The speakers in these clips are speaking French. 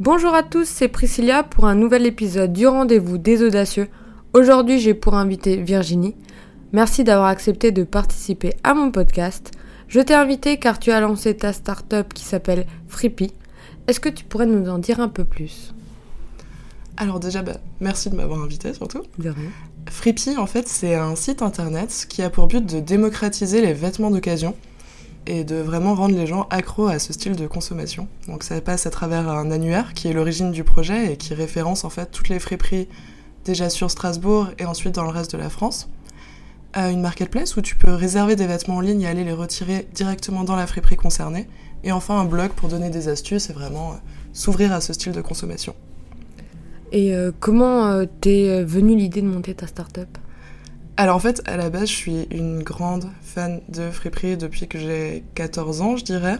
Bonjour à tous, c'est Priscilla pour un nouvel épisode du rendez-vous des audacieux. Aujourd'hui, j'ai pour invité Virginie. Merci d'avoir accepté de participer à mon podcast. Je t'ai invité car tu as lancé ta start-up qui s'appelle Freepy. Est-ce que tu pourrais nous en dire un peu plus? Alors déjà, bah, merci de m'avoir invité surtout. De rien. Freepy, en fait, c'est un site internet qui a pour but de démocratiser les vêtements d'occasion et de vraiment rendre les gens accros à ce style de consommation. Donc ça passe à travers un annuaire qui est l'origine du projet et qui référence en fait toutes les friperies déjà sur Strasbourg et ensuite dans le reste de la France. À une marketplace où tu peux réserver des vêtements en ligne et aller les retirer directement dans la friperie concernée. Et enfin un blog pour donner des astuces et vraiment euh, s'ouvrir à ce style de consommation. Et euh, comment euh, t'es venue l'idée de monter ta start-up? Alors en fait, à la base, je suis une grande fan de friperie depuis que j'ai 14 ans, je dirais.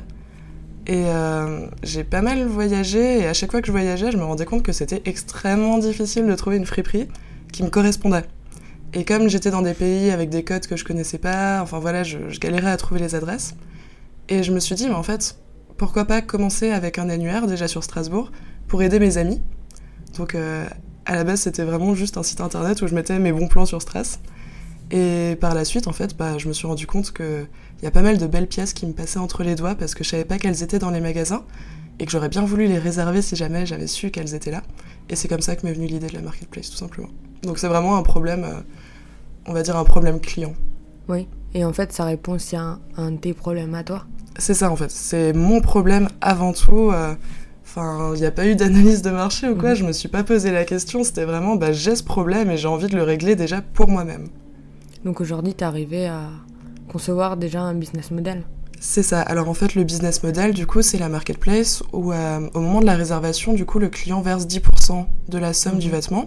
Et euh, j'ai pas mal voyagé et à chaque fois que je voyageais, je me rendais compte que c'était extrêmement difficile de trouver une friperie qui me correspondait. Et comme j'étais dans des pays avec des codes que je connaissais pas, enfin voilà, je, je galérais à trouver les adresses. Et je me suis dit, mais en fait, pourquoi pas commencer avec un annuaire déjà sur Strasbourg pour aider mes amis. Donc euh, à la base, c'était vraiment juste un site internet où je mettais mes bons plans sur Strass. Et par la suite, en fait, bah, je me suis rendu compte qu'il y a pas mal de belles pièces qui me passaient entre les doigts parce que je savais pas qu'elles étaient dans les magasins et que j'aurais bien voulu les réserver si jamais j'avais su qu'elles étaient là. Et c'est comme ça que m'est venue l'idée de la marketplace, tout simplement. Donc c'est vraiment un problème, euh, on va dire un problème client. Oui. Et en fait, ça répond aussi à un, un de tes problèmes à toi. C'est ça en fait, c'est mon problème avant tout. euh, Enfin, il n'y a pas eu d'analyse de marché ou quoi, Mhm. je me suis pas posé la question, c'était vraiment bah, j'ai ce problème et j'ai envie de le régler déjà pour moi-même. Donc aujourd'hui, t'es arrivé à concevoir déjà un business model. C'est ça. Alors en fait, le business model, du coup, c'est la marketplace où euh, au moment de la réservation, du coup, le client verse 10% de la somme du Mhm. vêtement.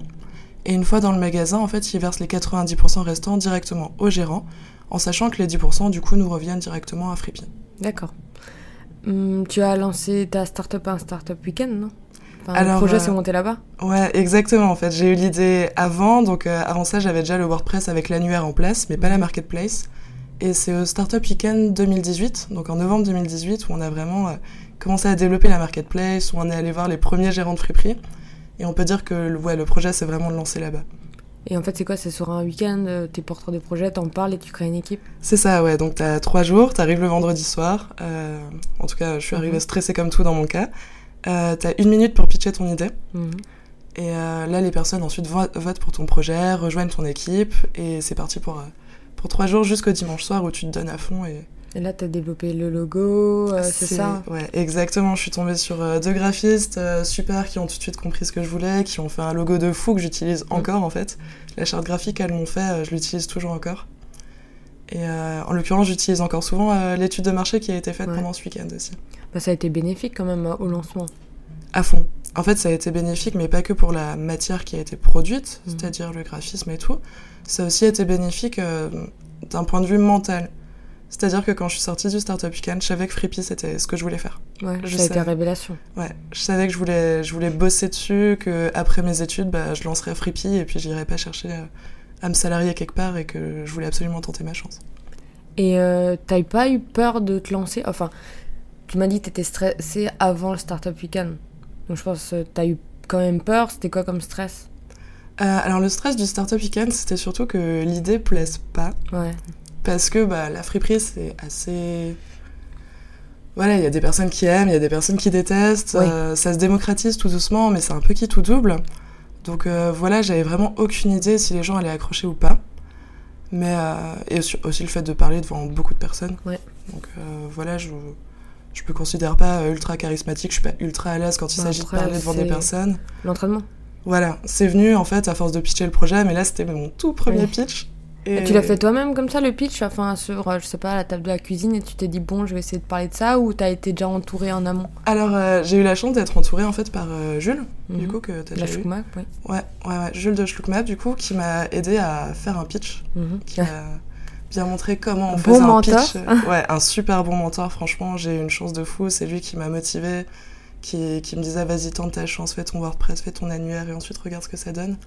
Et une fois dans le magasin, en fait, il verse les 90% restants directement au gérant, en sachant que les 10% du coup nous reviennent directement à Freepy. D'accord. Hum, tu as lancé ta start-up à un start-up week-end, non? Enfin, Le Alors, projet euh, s'est monté là-bas Ouais, exactement. En fait, j'ai eu l'idée avant, donc euh, avant ça, j'avais déjà le WordPress avec l'annuaire en place, mais pas la marketplace. Et c'est au Startup Weekend 2018, donc en novembre 2018, où on a vraiment euh, commencé à développer la marketplace, où on est allé voir les premiers gérants de friperie. Et on peut dire que le- ouais, le projet s'est vraiment lancé là-bas. Et en fait, c'est quoi? C'est sur un week-end, t'es porteur de projet, t'en parles et tu crées une équipe? C'est ça, ouais. Donc t'as trois jours, t'arrives le vendredi soir. euh, en tout cas, je suis arrivée Mhm. stressée comme tout dans mon cas. Euh, t'as une minute pour pitcher ton idée. Mhm. Et euh, là, les personnes ensuite vo- votent pour ton projet, rejoignent ton équipe, et c'est parti pour, euh, pour trois jours jusqu'au dimanche soir où tu te donnes à fond. Et Et là, t'as développé le logo, euh, c'est ça? Ouais, exactement. Je suis tombée sur euh, deux graphistes euh, super qui ont tout de suite compris ce que je voulais, qui ont fait un logo de fou que j'utilise Mm. encore en fait. La charte graphique, elles m'ont fait, je l'utilise toujours encore. Et euh, en l'occurrence, j'utilise encore souvent euh, l'étude de marché qui a été faite Ouais. pendant ce week-end aussi. Bah, Ça a été bénéfique quand même euh, au lancement. À fond. En fait, ça a été bénéfique, mais pas que pour la matière qui a été produite, Mhm. c'est-à-dire le graphisme et tout. Ça a aussi été bénéfique euh, d'un point de vue mental. C'est-à-dire que quand je suis sortie du Startup Weekend, je savais que Freepy, c'était ce que je voulais faire. Ouais, Je ça a été révélation. Ouais, je savais que je voulais, je voulais bosser dessus, que après mes études, bah, je lancerais Freepy et puis j'irais pas chercher à me salarier quelque part et que je voulais absolument tenter ma chance. Et euh, t'as pas eu peur de te lancer? Enfin, tu m'as dit que t'étais stressé avant le startup weekend. Donc je pense que t'as eu quand même peur. C'était quoi comme stress? Euh, alors le stress du Startup Weekend, c'était surtout que l'idée plaise pas. Ouais. Parce que bah, la friperie, c'est assez. Voilà, il y a des personnes qui aiment, il y a des personnes qui détestent. Oui. euh, ça se démocratise tout doucement, mais c'est un peu qui tout double. Donc euh, voilà, j'avais vraiment aucune idée si les gens allaient accrocher ou pas. Mais euh, et aussi, aussi le fait de parler devant beaucoup de personnes. Ouais. Donc euh, voilà, je je me considère pas ultra charismatique, je suis pas ultra à l'aise quand il Bah, s'agit de parler devant des personnes. L'entraînement. Voilà, c'est venu en fait à force de pitcher le projet, mais là c'était mon tout premier pitch. Et tu l'as fait toi-même comme ça le pitch, enfin sur, euh, je sais pas, la table de la cuisine et tu t'es dit bon, je vais essayer de parler de ça ou t'as été déjà entouré en amont? Alors, euh, j'ai eu la chance d'être entourée en fait par euh, Jules, du Mhm. coup, que t'as La déjà eu. Oui. Ouais, ouais, ouais, Jules de Schluckmap, du coup, qui m'a aidé à faire un pitch, Mhm. qui m'a bien montré comment on Un faisait bon un mentor. pitch. Ouais, un super bon mentor, franchement, j'ai eu une chance de fou, c'est lui qui m'a motivé, qui, qui me disait vas-y, tente ta chance, fais ton WordPress, fais ton annuaire et ensuite regarde ce que ça donne.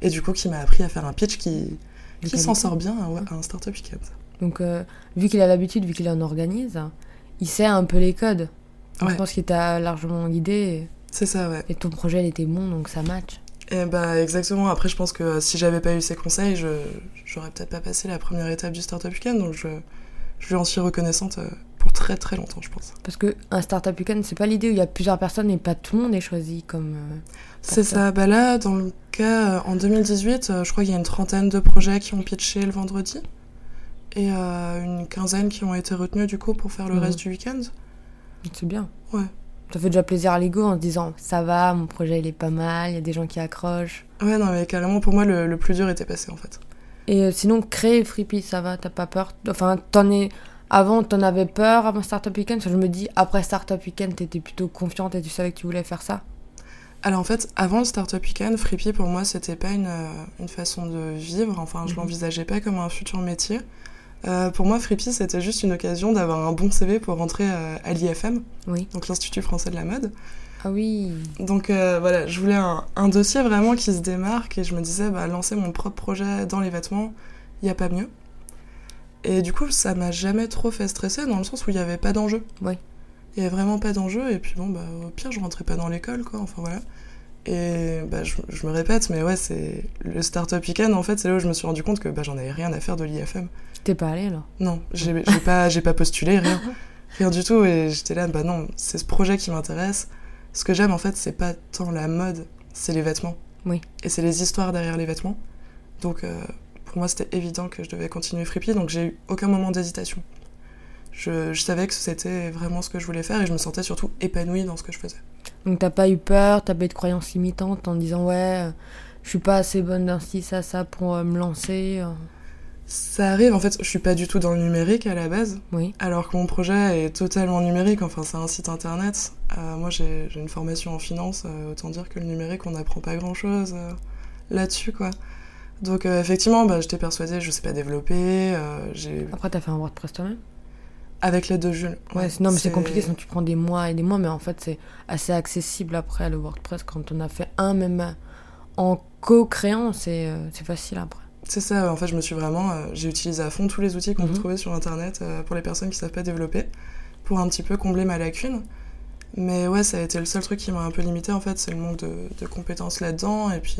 Et du coup, qui m'a appris à faire un pitch qui, qui s'en sort bien à, un startup weekend. Donc, euh, vu qu'il a l'habitude, vu qu'il en organise, il sait un peu les codes. Ouais. Je pense qu'il t'a largement guidé. C'est ça, ouais. Et ton projet, il était bon, donc ça match. Et bah exactement. Après, je pense que si j'avais pas eu ces conseils, je j'aurais peut-être pas passé la première étape du Startup Weekend. Donc je, je lui en suis reconnaissante euh, pour très très longtemps, je pense. Parce que un Startup Weekend, c'est pas l'idée où il y a plusieurs personnes et pas tout le monde est choisi comme. euh, C'est ça. Bah là, dans le cas, euh, en 2018, euh, je crois qu'il y a une trentaine de projets qui ont pitché le vendredi. Et euh, une quinzaine qui ont été retenus du coup pour faire le Mhm. reste du week-end. C'est bien. Ouais. Ça fait déjà plaisir à l'ego en se disant ça va, mon projet il est pas mal, il y a des gens qui accrochent. Ouais, non, mais carrément, pour moi, le, le plus dur était passé en fait. Et euh, sinon, créer Freepy, ça va, t'as pas peur? Enfin, t'en es. Avant, t'en avais peur avant Startup Weekend Je me dis, après Startup Weekend, t'étais plutôt confiante et tu savais que tu voulais faire ça Alors en fait, avant le Startup Weekend, Freepy pour moi c'était pas une, euh, une façon de vivre, enfin je Mhm. l'envisageais pas comme un futur métier. Euh, pour moi, Freepy c'était juste une occasion d'avoir un bon CV pour rentrer euh, à l'IFM, Oui. donc l'Institut français de la mode. Ah oui. Donc euh, voilà, je voulais un, un dossier vraiment qui se démarque et je me disais, bah, lancer mon propre projet dans les vêtements, il n'y a pas mieux. Et du coup, ça m'a jamais trop fait stresser dans le sens où il n'y avait pas d'enjeu. Il n'y avait vraiment pas d'enjeu et puis bon, bah, au pire, je rentrais pas dans l'école, quoi. Enfin voilà. Et bah, je, je me répète, mais ouais, c'est le Startup Weekend, en fait, c'est là où je me suis rendu compte que bah, j'en avais rien à faire de l'IFM. T'es pas allé alors? Non, j'ai pas, j'ai pas postulé, rien. Rien du tout. Et j'étais là, bah non, c'est ce projet qui m'intéresse. Ce que j'aime, en fait, c'est pas tant la mode, c'est les vêtements. Oui. Et c'est les histoires derrière les vêtements. Donc, euh, pour moi, c'était évident que je devais continuer Freepy, donc j'ai eu aucun moment d'hésitation. Je, je savais que c'était vraiment ce que je voulais faire et je me sentais surtout épanouie dans ce que je faisais. Donc t'as pas eu peur, t'as pas eu de croyances limitantes en disant ouais, euh, je suis pas assez bonne dans ci, ça, ça pour euh, me lancer. euh. Ça arrive, en fait, je suis pas du tout dans le numérique à la base. Oui. Alors que mon projet est totalement numérique, enfin c'est un site internet. Euh, moi j'ai une formation en finance, euh, autant dire que le numérique on n'apprend pas grand chose là-dessus quoi. Donc euh, effectivement bah, j'étais persuadée, je sais pas développer, euh, j'ai Après t'as fait un WordPress toi-même avec l'aide de Jules. Ouais, non mais c'est compliqué, sinon tu prends des mois et des mois, mais en fait c'est assez accessible après le WordPress quand on a fait un même en co-créant, c'est euh, c'est facile après. C'est ça, en fait je me suis vraiment, euh, j'ai utilisé à fond tous les outils qu'on Mhm. peut trouver sur internet pour les personnes qui savent pas développer, pour un petit peu combler ma lacune. Mais ouais, ça a été le seul truc qui m'a un peu limité en fait, c'est le manque de, de compétences là-dedans. Et puis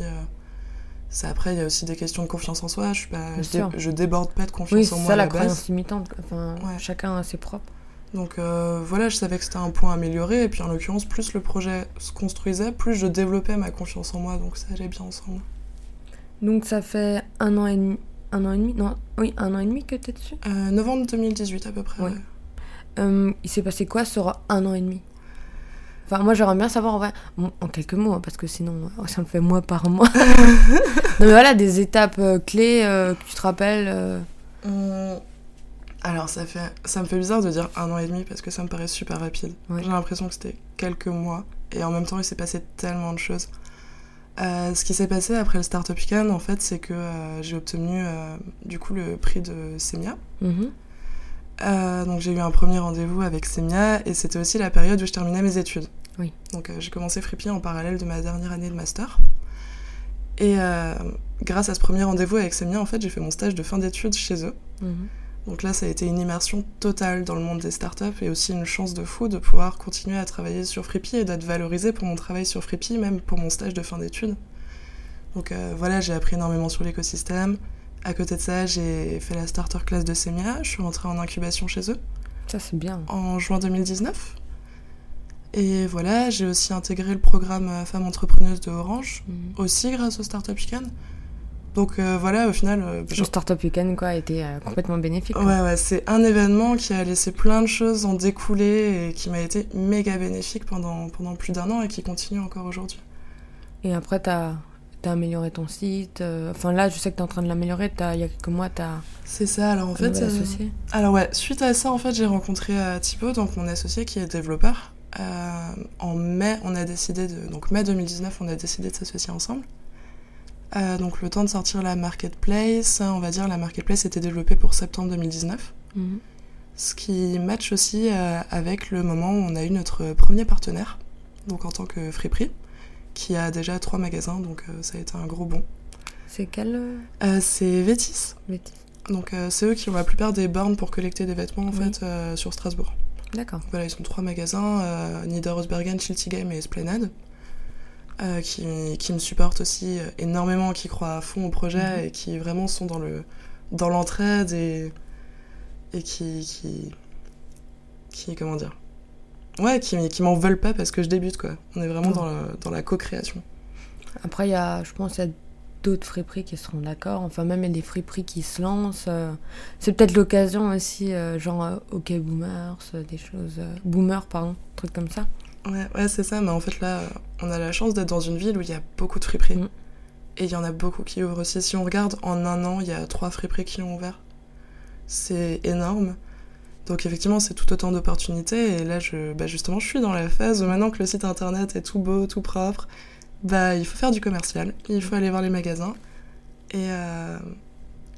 après, il y a aussi des questions de confiance en soi. Je, suis pas, je, dé- sûr. je déborde pas de confiance c'est en moi ça à la la croyance limitante. Enfin, Ouais. chacun a ses propres. Donc euh, voilà, je savais que c'était un point à améliorer. Et puis en l'occurrence, plus le projet se construisait, plus je développais ma confiance en moi. Donc ça allait bien ensemble. Donc ça fait un an et demi, un an et demi, non, oui, un an et demi que t'es dessus? Euh, novembre 2018 à peu près. Ouais. ouais. Euh, il s'est passé quoi sur un an et demi? Enfin, moi j'aimerais bien savoir bon, en quelques mots, hein, parce que sinon euh, ça me fait mois par mois. non mais voilà, des étapes euh, clés euh, que tu te rappelles. euh, Hum, Alors ça fait, ça me fait bizarre de dire un an et demi parce que ça me paraît super rapide. Ouais. J'ai l'impression que c'était quelques mois et en même temps il s'est passé tellement de choses. Ce qui s'est passé après le Startup Weekend en fait c'est que j'ai obtenu du coup le prix de Semia. mhm. Euh, donc j'ai eu un premier rendez-vous avec Semia et c'était aussi la période où je terminais mes études. Oui. Donc euh, j'ai commencé Freepy en parallèle de ma dernière année de master. Et euh, grâce à ce premier rendez-vous avec Semia, en fait, j'ai fait mon stage de fin d'études chez eux. Mhm. Donc là, ça a été une immersion totale dans le monde des startups et aussi une chance de fou de pouvoir continuer à travailler sur Freepy et d'être valorisé pour mon travail sur Freepy, même pour mon stage de fin d'études. Donc euh, voilà, j'ai appris énormément sur l'écosystème. À côté de ça, j'ai fait la starter class de Semia. Je suis rentrée en incubation chez eux Ça c'est bien. en juin 2019. Et voilà, j'ai aussi intégré le programme euh, Femmes entrepreneuses de Orange, Mhm. aussi grâce au Startup Weekend. Donc euh, voilà, au final, euh, Le Startup Weekend quoi a été euh, complètement bénéfique. quoi. Ouais, ouais, c'est un événement qui a laissé plein de choses en découler et qui m'a été méga bénéfique pendant, pendant plus d'un an et qui continue encore aujourd'hui. Et après t'as as amélioré ton site. Enfin là, je sais que t'es en train de l'améliorer. Il y a quelques mois, t'as C'est ça, alors en fait. associé. alors ouais, suite à ça, en fait, j'ai rencontré Thibaut, donc mon associé qui est développeur. Euh, en mai, on a décidé de. Donc mai 2019, on a décidé de s'associer ensemble. Euh, donc le temps de sortir la marketplace, on va dire la marketplace était développée pour septembre 2019. Mhm. Ce qui match aussi euh, avec le moment où on a eu notre premier partenaire, donc en tant que Friperie, qui a déjà trois magasins, donc ça a été un gros bond. C'est quel c'est Vétis, bêtise donc c'est eux qui ont la plupart des bornes pour collecter des vêtements en Oui. fait sur Strasbourg. D'accord. Voilà, ils ont trois magasins, euh, Niederosbergen, Schiltigheim et Esplanade. euh, qui, qui, me supportent aussi énormément, qui croient à fond au projet Mhm. et qui vraiment sont dans le dans l'entraide et, et qui, qui qui comment dire ouais qui, qui m'en veulent pas parce que je débute quoi on est vraiment dans, le- dans la co-création Après, il y a, je pense qu'il y a d'autres friperies qui seront d'accord. Enfin, même il y a des friperies qui se lancent. euh, C'est peut-être l'occasion aussi, euh, genre euh, OK Boomers, euh, des choses. Boomer, pardon, trucs comme ça. Ouais, ouais c'est ça, mais en fait là, on a la chance d'être dans une ville où il y a beaucoup de friperies. Mm. Et il y en a beaucoup qui ouvrent aussi. Si on regarde, en un an, il y a trois friperies qui ont ouvert. C'est énorme. Donc effectivement, c'est tout autant d'opportunités. Et là, je, bah justement, je suis dans la phase où maintenant que le site internet est tout beau, tout propre, bah il faut faire du commercial. Il faut aller voir les magasins. Et euh,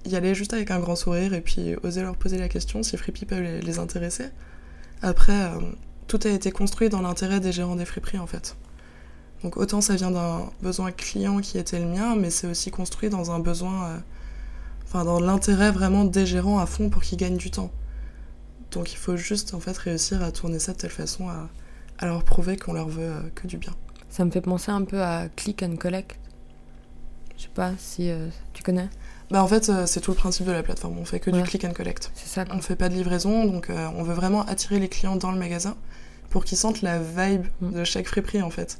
y aller juste avec un grand sourire et puis oser leur poser la question si Frippy peut les, les intéresser. Après, euh, tout a été construit dans l'intérêt des gérants des friperies en fait. Donc autant ça vient d'un besoin client qui était le mien, mais c'est aussi construit dans un besoin, euh, enfin dans l'intérêt vraiment des gérants à fond pour qu'ils gagnent du temps. Donc il faut juste en fait réussir à tourner ça de telle façon à, à leur prouver qu'on leur veut que du bien. Ça me fait penser un peu à Click and Collect. Je sais pas si euh, tu connais. Bah en fait euh, c'est tout le principe de la plateforme, on fait que Ouais. du click and collect. C'est ça. quoi. On fait pas de livraison, donc euh, on veut vraiment attirer les clients dans le magasin pour qu'ils sentent la vibe Mm. de chaque friperie en fait.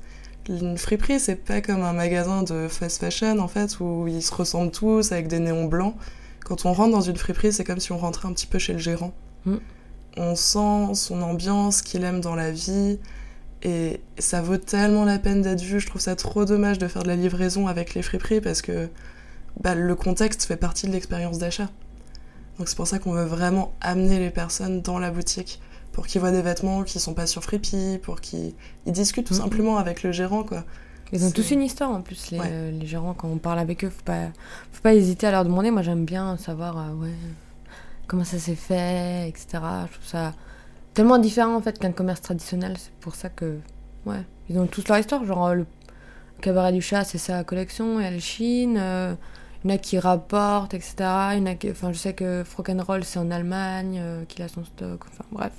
Une friperie, c'est pas comme un magasin de fast fashion en fait où ils se ressemblent tous avec des néons blancs. Quand on rentre dans une friperie, c'est comme si on rentrait un petit peu chez le gérant. Mm. On sent son ambiance, ce qu'il aime dans la vie. Et ça vaut tellement la peine d'être vu. Je trouve ça trop dommage de faire de la livraison avec les friperies parce que bah, le contexte fait partie de l'expérience d'achat. Donc c'est pour ça qu'on veut vraiment amener les personnes dans la boutique pour qu'ils voient des vêtements qui sont pas sur Frippy, pour qu'ils ils discutent tout Mhm. simplement avec le gérant quoi. Ils ont tous une histoire en plus, les, Ouais. euh, les gérants, quand on parle avec eux, faut pas, faut pas hésiter à leur demander. Moi j'aime bien savoir euh, ouais, comment ça s'est fait, etc. Je trouve ça tellement différent en fait qu'un commerce traditionnel. C'est pour ça que, ouais, ils ont tous leur histoire. Genre euh, le cabaret du chat, c'est sa collection, et elle chine. euh, il y en a qui rapportent, etc. Il y en a qui, enfin, je sais que Roll c'est en Allemagne, euh, qu'il a son stock. Enfin bref.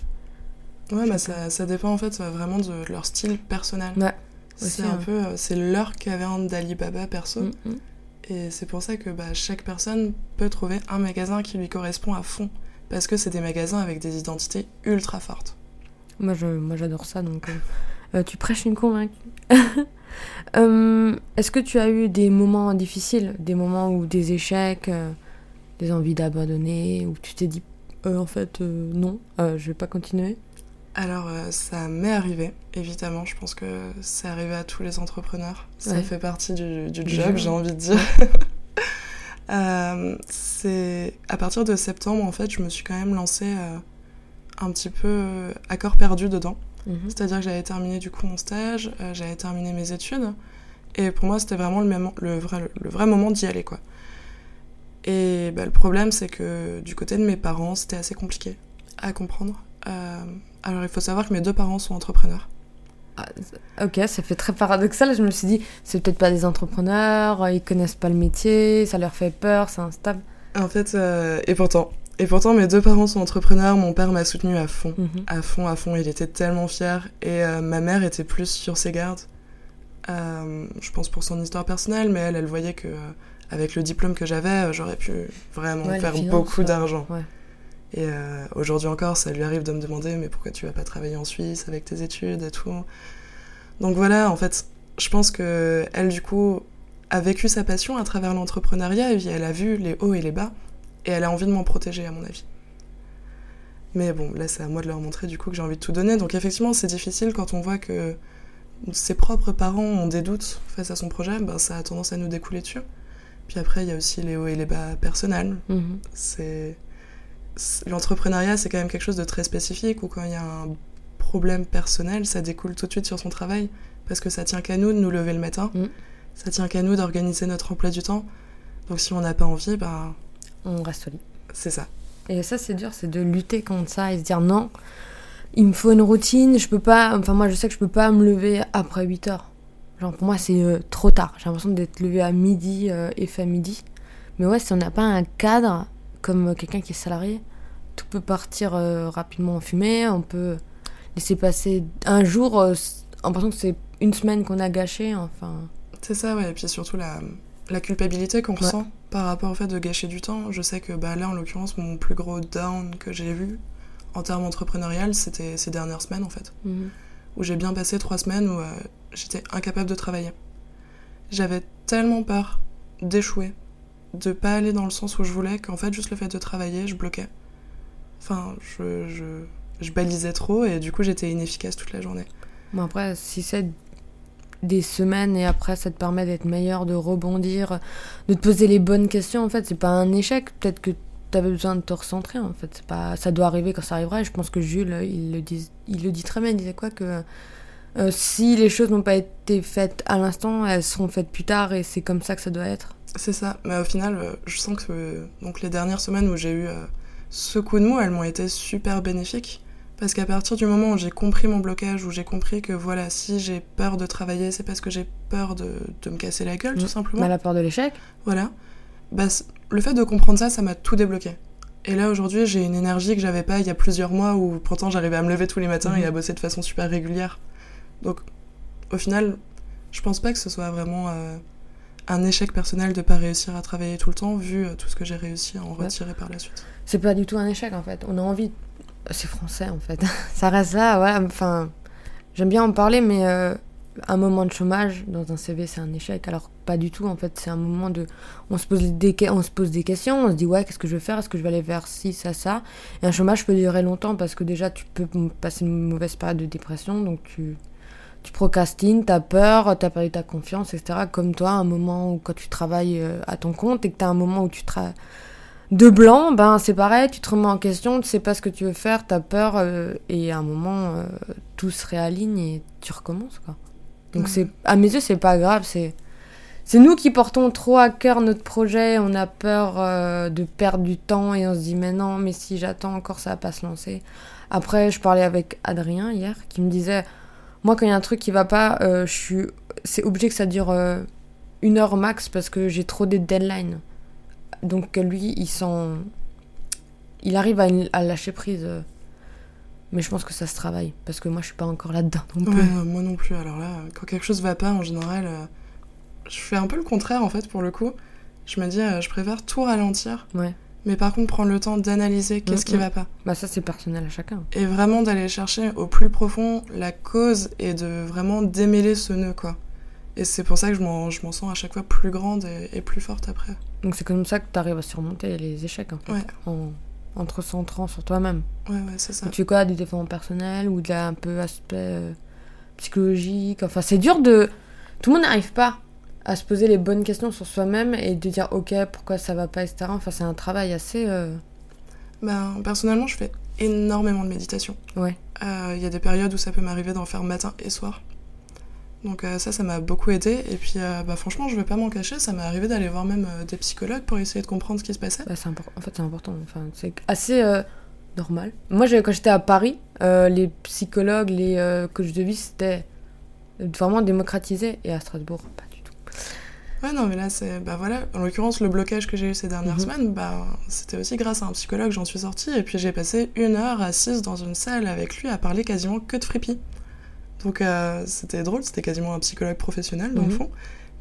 Ouais, bah ça, ça dépend en fait euh, vraiment de leur style personnel. Ouais, c'est un hein. peu, euh, c'est leur caverne d'Alibaba perso. Mm, mm. Et c'est pour ça que bah, chaque personne peut trouver un magasin qui lui correspond à fond. Parce que c'est des magasins avec des identités ultra fortes. Moi, je, moi, j'adore ça. Donc, euh, euh, tu prêches une convaincue. Euh, Est-ce que tu as eu des moments difficiles, des moments où des échecs, euh, des envies d'abandonner, où tu t'es dit, en fait, non, je vais pas continuer? Alors, ça m'est arrivé, évidemment. Je pense que c'est arrivé à tous les entrepreneurs. Ça Ouais. fait partie du, job, j'ai envie de dire. Euh, c'est à partir de septembre, en fait, je me suis quand même lancée euh, un petit peu euh, à corps perdu dedans. Mhm. C'est-à-dire que j'avais terminé du coup mon stage, euh, j'avais terminé mes études, et pour moi c'était vraiment le, même, le, vrai, le vrai moment d'y aller quoi. Et bah, le problème c'est que du côté de mes parents c'était assez compliqué à comprendre. Alors il faut savoir que mes deux parents sont entrepreneurs. Ah, ok, ça fait très paradoxal. Je me suis dit, c'est peut-être pas des entrepreneurs, euh, ils connaissent pas le métier, ça leur fait peur, c'est instable. En fait, euh, et pourtant, et pourtant mes deux parents sont entrepreneurs, mon père m'a soutenu à fond. Mhm. à fond, à fond. Il était tellement fier. Et euh, ma mère était plus sur ses gardes. Euh, je pense pour son histoire personnelle, mais elle, elle voyait que avec le diplôme que j'avais, j'aurais pu vraiment Ouais, faire finances, beaucoup d'argent. ouais. Et euh, aujourd'hui encore, ça lui arrive de me demander mais pourquoi tu vas pas travailler en Suisse avec tes études et tout? Donc voilà, en fait, je pense que elle du coup a vécu sa passion à travers l'entrepreneuriat et puis elle a vu les hauts et les bas et elle a envie de m'en protéger à mon avis. Mais bon, là c'est à moi de leur montrer du coup que j'ai envie de tout donner. Donc effectivement, c'est difficile quand on voit que ses propres parents ont des doutes face à son projet, ben, ça a tendance à nous découler dessus. Puis après, il y a aussi les hauts et les bas personnels. Mhm. C'est- l'entrepreneuriat, c'est quand même quelque chose de très spécifique où quand il y a un problème personnel, ça découle tout de suite sur son travail parce que ça tient qu'à nous de nous lever le matin. Mm. Ça tient qu'à nous d'organiser notre emploi du temps. Donc si on n'a pas envie, bah On reste au lit. c'est ça. Et ça, c'est dur, c'est de lutter contre ça et se dire non, il me faut une routine, je peux pas. Enfin, moi, je sais que je peux pas me lever après 8 heures. Genre, pour moi, c'est euh, trop tard. J'ai l'impression d'être levé à midi euh, et fait à midi. Mais ouais, si on n'a pas un cadre, comme quelqu'un qui est salarié, tout peut partir euh, rapidement en fumée. On peut laisser passer un jour euh, en pensant que c'est une semaine qu'on a gâchée, enfin. C'est ça, ouais. Et puis surtout la, la culpabilité qu'on ressent par rapport au fait de gâcher du temps. Je sais que bah, là, en l'occurrence, mon plus gros down que j'ai vu en termes entrepreneurial, c'était ces dernières semaines en fait. Mhm. Où j'ai bien passé trois semaines où euh, j'étais incapable de travailler. J'avais tellement peur d'échouer, de pas aller dans le sens où je voulais, qu'en fait, juste le fait de travailler, je bloquais. Enfin, je, je, je balisais trop et du coup, j'étais inefficace toute la journée. Bon, après, si c'est des semaines et après ça te permet d'être meilleur, de rebondir, de te poser les bonnes questions, en fait, c'est pas un échec. Peut-être que tu avais besoin de te recentrer, en fait. Pas... Ça doit arriver quand ça arrivera. Et je pense que Jules, il le dit, il le dit très bien. Il disait quoi que euh, si les choses n'ont pas été faites à l'instant, elles seront faites plus tard et c'est comme ça que ça doit être. C'est ça. Mais au final, euh, je sens que donc les dernières semaines où j'ai eu euh, ce coup de mou, elles m'ont été super bénéfiques. Parce qu'à partir du moment où j'ai compris mon blocage, où j'ai compris que voilà, si j'ai peur de travailler, c'est parce que j'ai peur de, de me casser la gueule, tout simplement. Mais la peur de l'échec Voilà. Bah, le fait de comprendre ça, ça m'a tout débloqué. Et là, aujourd'hui, j'ai une énergie que j'avais pas il y a plusieurs mois où pourtant j'arrivais à me lever tous les matins et à bosser de façon super régulière. Donc, au final, je pense pas que ce soit vraiment euh, un échec personnel de pas réussir à travailler tout le temps, vu euh, tout ce que j'ai réussi à en Ouais. retirer par la suite. C'est pas du tout un échec en fait. On a envie. C'est français en fait. ça reste là, ouais. Enfin, j'aime bien en parler, mais euh, un moment de chômage dans un CV, c'est un échec. Alors pas du tout en fait. C'est un moment de. On se pose des, on se pose des questions. On se dit ouais, qu'est-ce que je vais faire? Est-ce que je vais aller vers ci, ça, ça? Et un chômage peut durer longtemps parce que déjà tu peux passer une mauvaise période de dépression, donc tu. Tu procrastines, t'as peur, t'as perdu ta confiance, etc. Comme toi, un moment où quand tu travailles euh, à ton compte et que t'as un moment où tu travailles de blanc, ben c'est pareil, tu te remets en question, tu sais pas ce que tu veux faire, t'as peur, euh, et à un moment, euh, tout se réaligne et tu recommences, quoi. Donc c'est, à mes yeux, c'est pas grave, c'est, c'est nous qui portons trop à cœur notre projet, on a peur euh, de perdre du temps et on se dit, mais non, mais si j'attends encore, ça va pas se lancer. Après, je parlais avec Adrien hier, qui me disait, moi, quand il y a un truc qui va pas, euh, je suis, c'est obligé que ça dure euh, une heure max parce que j'ai trop des deadlines. Donc lui, il sent... Il arrive à, une- à lâcher prise. euh. Mais je pense que ça se travaille. Parce que moi, je suis pas encore là-dedans non plus. Ouais, moi non plus. Alors là, quand quelque chose va pas, en général, je fais un peu le contraire en fait pour le coup. Je me dis, je préfère tout ralentir, Ouais. Mais par contre prendre le temps d'analyser qu'est-ce qui Mhm. va pas. Bah ça, c'est personnel à chacun. et vraiment d'aller chercher au plus profond la cause et de vraiment démêler ce nœud quoi. Et c'est pour ça que je m'en, je m'en sens à chaque fois plus grande et, et plus forte après. Donc c'est comme ça que tu arrives à surmonter les échecs, en fait. Ouais. En, en te centrant sur toi-même. Ouais, ouais, c'est ça. Tu fais quoi Du développement personnel ou de la, un peu aspect euh, psychologique Enfin, c'est dur de... Tout le monde n'arrive pas à se poser les bonnes questions sur soi-même et de dire, ok, pourquoi ça va pas, etc. Enfin, c'est un travail assez... euh, Ben, personnellement, je fais énormément de méditation. Ouais. Euh, Il y a des périodes où ça peut m'arriver d'en faire matin et soir. Donc euh, ça, ça m'a beaucoup aidé. Et puis, euh, bah, franchement, je vais pas m'en cacher, ça m'est arrivé d'aller voir même euh, des psychologues pour essayer de comprendre ce qui se passait. Bah, En fait, c'est important. Enfin, c'est assez euh, normal. Moi, quand j'étais à Paris, euh, les psychologues, les euh, coachs de vie, c'était vraiment démocratisé. Et à Strasbourg, pas. Ouais, non, mais là, c'est. Bah voilà, en l'occurrence, le blocage que j'ai eu ces dernières Mhm. semaines, bah, c'était aussi grâce à un psychologue, j'en suis sortie. Et puis, j'ai passé une heure assise dans une salle avec lui à parler quasiment que de frippi. Donc, euh, c'était drôle, c'était quasiment un psychologue professionnel, dans le Mhm. fond.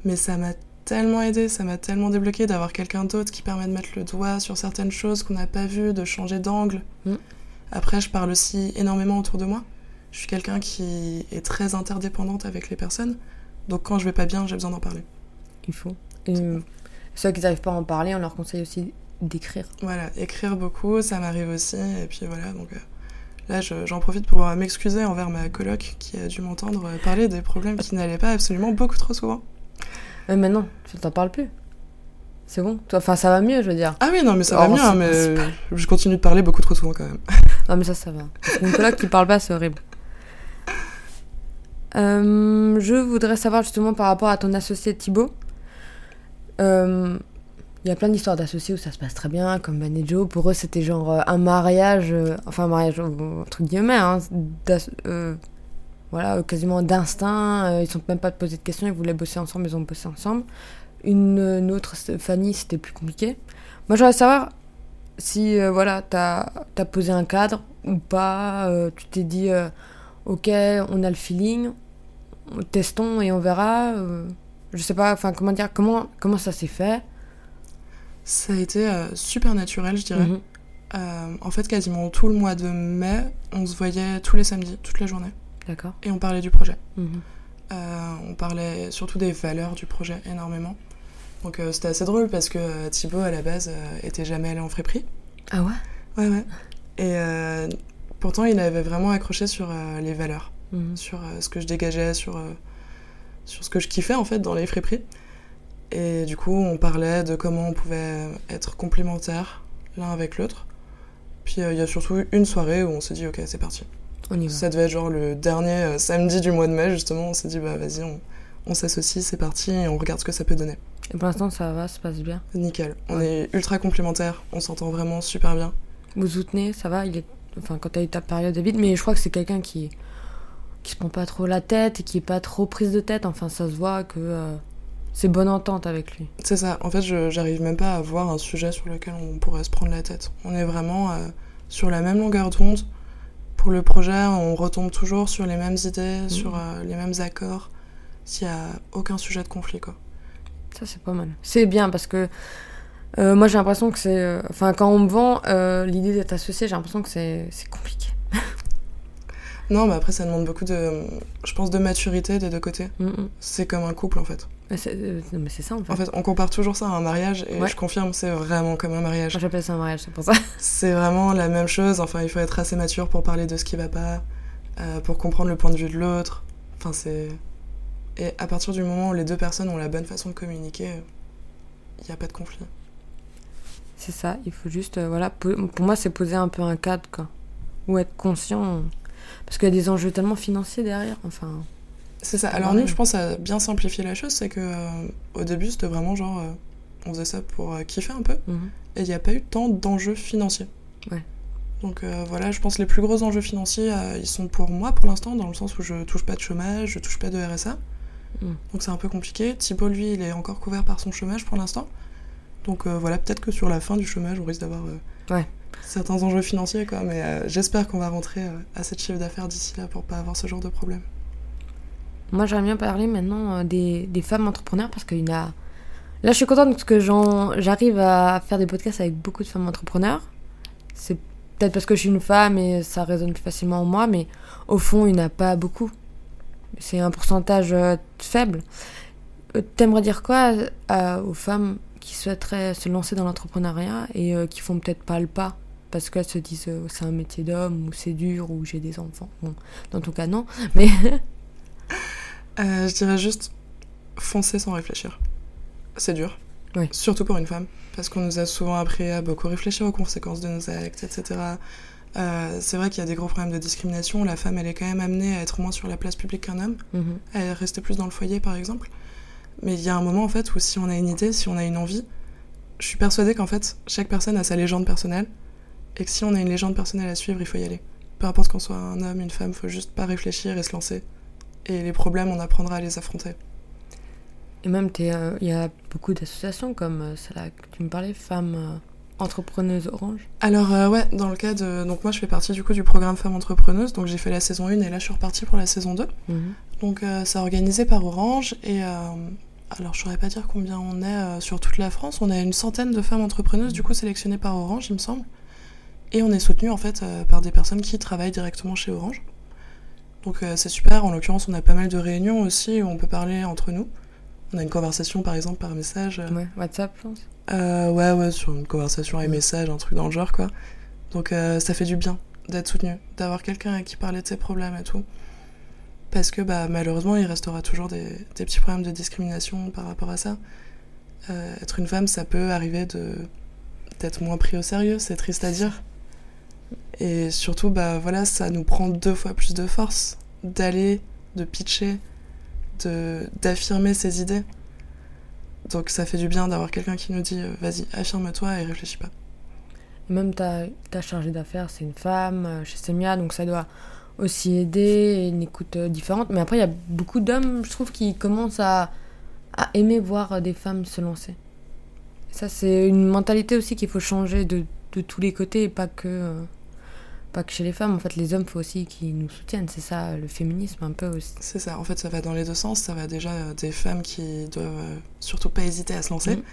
Mais ça m'a tellement aidé, ça m'a tellement débloqué d'avoir quelqu'un d'autre qui permet de mettre le doigt sur certaines choses qu'on n'a pas vues, de changer d'angle. Mhm. Après, je parle aussi énormément autour de moi. Je suis quelqu'un qui est très interdépendante avec les personnes. Donc, quand je vais pas bien, j'ai besoin d'en parler. Il faut. Et euh, ceux qui n'arrivent pas à en parler, on leur conseille aussi d'écrire. Voilà, écrire beaucoup, ça m'arrive aussi. Et puis voilà, donc euh, là, je- j'en profite pour euh, m'excuser envers ma coloc qui a dû m'entendre parler des problèmes qui n'allaient pas absolument beaucoup trop souvent. Mais maintenant, tu t'en parles plus. C'est bon. Enfin, ça va mieux, je veux dire. Ah oui, non, mais ça va mieux, hein, mais je continue de parler beaucoup trop souvent quand même. Ah, mais ça, ça va. Qu'une coloc qui parle pas, c'est horrible. Euh, je voudrais savoir justement par rapport à ton associé Thibaut. Euh, Il y a plein d'histoires d'associés où ça se passe très bien, comme Ben et Joe. Pour eux, c'était genre euh, un mariage, euh, enfin un mariage euh, entre guillemets, hein, euh, voilà, euh, quasiment d'instinct. euh, ils sont même pas posé de questions, ils voulaient bosser ensemble, ils ont bossé ensemble. Une, autre, Fanny, c'était plus compliqué. Moi, j'aimerais savoir si euh, voilà, t'as as posé un cadre ou pas, euh, tu t'es dit, euh, ok, on a le feeling, testons et on verra. Je sais pas, enfin comment dire, comment, comment ça s'est fait? Ça a été euh, super naturel, je dirais. Mhm. Euh, en fait, quasiment tout le mois de mai, on se voyait tous les samedis, toute la journée, D'accord. et on parlait du projet. Mhm. Euh, on parlait surtout des valeurs du projet énormément. Donc c'était assez drôle parce que Thibaut, à la base, était jamais allé en friperie. Ah ouais? Ouais, ouais. Et pourtant, il avait vraiment accroché sur les valeurs, Mhm. sur ce que je dégageais, sur, sur ce que je kiffais en fait dans les friperies. Et du coup, on parlait de comment on pouvait être complémentaires l'un avec l'autre. Puis euh, il y a surtout une soirée où on s'est dit, ok, c'est parti. On y va. Ça devait être genre le dernier euh, samedi du mois de mai, justement. On s'est dit, bah vas-y, on, on s'associe, c'est parti, et on regarde ce que ça peut donner. Et pour l'instant, ça va, ça se passe bien. Nickel. On est ultra complémentaires, on s'entend vraiment super bien. Vous soutenez, ça va il est... Enfin, quand t'as eu ta période de vide, mais je crois que c'est quelqu'un qui... qui se prend pas trop la tête et qui est pas trop prise de tête. Enfin, ça se voit que euh, c'est bonne entente avec lui. C'est ça. En fait, j'arrive même pas à voir un sujet sur lequel on pourrait se prendre la tête. On est vraiment euh, sur la même longueur d'onde. Pour le projet, on retombe toujours sur les mêmes idées, sur euh, les mêmes accords. S'il y a aucun sujet de conflit, quoi. Ça, c'est pas mal. C'est bien parce que moi, j'ai l'impression que c'est. Enfin, quand on me vend l'idée d'être associé, j'ai l'impression que c'est compliqué. Non, mais après, ça demande beaucoup de, je pense, de maturité des deux côtés. Mm, mm. C'est comme un couple, en fait. Mais c'est euh, mais c'est ça en fait. En fait, on compare toujours ça à un mariage, et Ouais. je confirme, c'est vraiment comme un mariage. J'appelle ça un mariage, c'est pour ça. C'est vraiment la même chose. Enfin, il faut être assez mature pour parler de ce qui va pas, euh, pour comprendre le point de vue de l'autre. Enfin, c'est. Et à partir du moment où les deux personnes ont la bonne façon de communiquer, il n'y a pas de conflit. C'est ça, il faut juste. euh, voilà, po- pour moi, c'est poser un peu un cadre, quoi. Ou être conscient. Parce qu'il y a des enjeux tellement financiers derrière. Enfin. C'est ça. Alors, nous, je pense à bien simplifier la chose, c'est que euh, au début, c'était vraiment genre. euh, on faisait ça pour euh, kiffer un peu, mhm. et il n'y a pas eu tant d'enjeux financiers. Ouais. Donc voilà, je pense que les plus gros enjeux financiers, ils sont pour moi pour l'instant, dans le sens où je touche pas de chômage, je touche pas de RSA. Mm. Donc c'est un peu compliqué. Thibaut, lui, il est encore couvert par son chômage pour l'instant. Donc voilà, peut-être que sur la fin du chômage, on risque d'avoir Ouais. Certains enjeux financiers, quoi. Mais euh, j'espère qu'on va rentrer euh, à cette chiffre d'affaires d'ici là pour pas avoir ce genre de problème. Moi, j'aimerais bien parler maintenant euh, des, femmes entrepreneurs parce qu'il y a. Là, je suis contente parce que j'arrive à faire des podcasts avec beaucoup de femmes entrepreneurs. C'est peut-être parce que je suis une femme et ça résonne plus facilement en moi, mais au fond, il n'y en a pas beaucoup. C'est un pourcentage faible. T'aimerais dire quoi aux femmes qui souhaiteraient se lancer dans l'entrepreneuriat et euh, qui font peut-être pas le pas? Parce qu'elles se disent euh, c'est un métier d'homme ou c'est dur ou j'ai des enfants. Bon, dans ton cas, non. Mais Euh, je dirais juste foncer sans réfléchir. C'est dur. Oui. Surtout pour une femme. Parce qu'on nous a souvent appris à beaucoup réfléchir aux conséquences de nos actes, etc. Euh, c'est vrai qu'il y a des gros problèmes de discrimination. La femme, elle est quand même amenée à être moins sur la place publique qu'un homme. Mhm. à rester plus dans le foyer par exemple. Mais il y a un moment en fait où si on a une idée, si on a une envie, je suis persuadée qu'en fait chaque personne a sa légende personnelle et que si on a une légende personnelle à suivre, il faut y aller. Peu importe qu'on soit un homme, une femme, faut juste pas réfléchir et se lancer. Et les problèmes, on apprendra à les affronter. Et même, t'es, euh, il y a beaucoup d'associations comme euh, celle-là que tu me parlais, Femmes euh, Entrepreneuses Orange. Alors euh, ouais, dans le cas de... Donc moi je fais partie du coup du programme Femmes Entrepreneuses, donc j'ai fait la saison 1 et là je suis repartie pour la saison 2. Mhm. Donc c'est organisé par Orange et alors je saurais pas dire combien on est sur toute la France. On a une centaine de femmes entrepreneuses du coup sélectionnées par Orange, il me semble. Et on est soutenu en fait euh, par des personnes qui travaillent directement chez Orange. Donc euh, c'est super. En l'occurrence, on a pas mal de réunions aussi où on peut parler entre nous. On a une conversation par exemple par message. Ouais, WhatsApp, je pense. euh, ouais, ouais, sur une conversation et message, un truc dans le genre, quoi. Donc euh, ça fait du bien d'être soutenu, d'avoir quelqu'un à qui parler de ses problèmes et tout. Parce que bah, malheureusement, il restera toujours des, des petits problèmes de discrimination par rapport à ça. Euh, être une femme, ça peut arriver de d'être moins pris au sérieux, c'est triste à dire. Et surtout, bah voilà, ça nous prend deux fois plus de force d'aller, de pitcher, de d'affirmer ses idées. Donc ça fait du bien d'avoir quelqu'un qui nous dit euh, vas-y, affirme-toi et réfléchis pas. Même ta, ta chargée d'affaires, c'est une femme euh, chez Semia, donc ça doit aussi aider une écoute euh, différente. Mais après, il y a beaucoup d'hommes, je trouve, qui commencent à, à aimer voir des femmes se lancer. Ça, c'est une mentalité aussi qu'il faut changer de, de tous les côtés et pas que, Pas que chez les femmes, en fait, les hommes, faut aussi qu'ils nous soutiennent. C'est ça, le féminisme, un peu aussi. C'est ça, en fait, ça va dans les deux sens. Ça va déjà euh, des femmes qui doivent euh, surtout pas hésiter à se lancer, Mhm.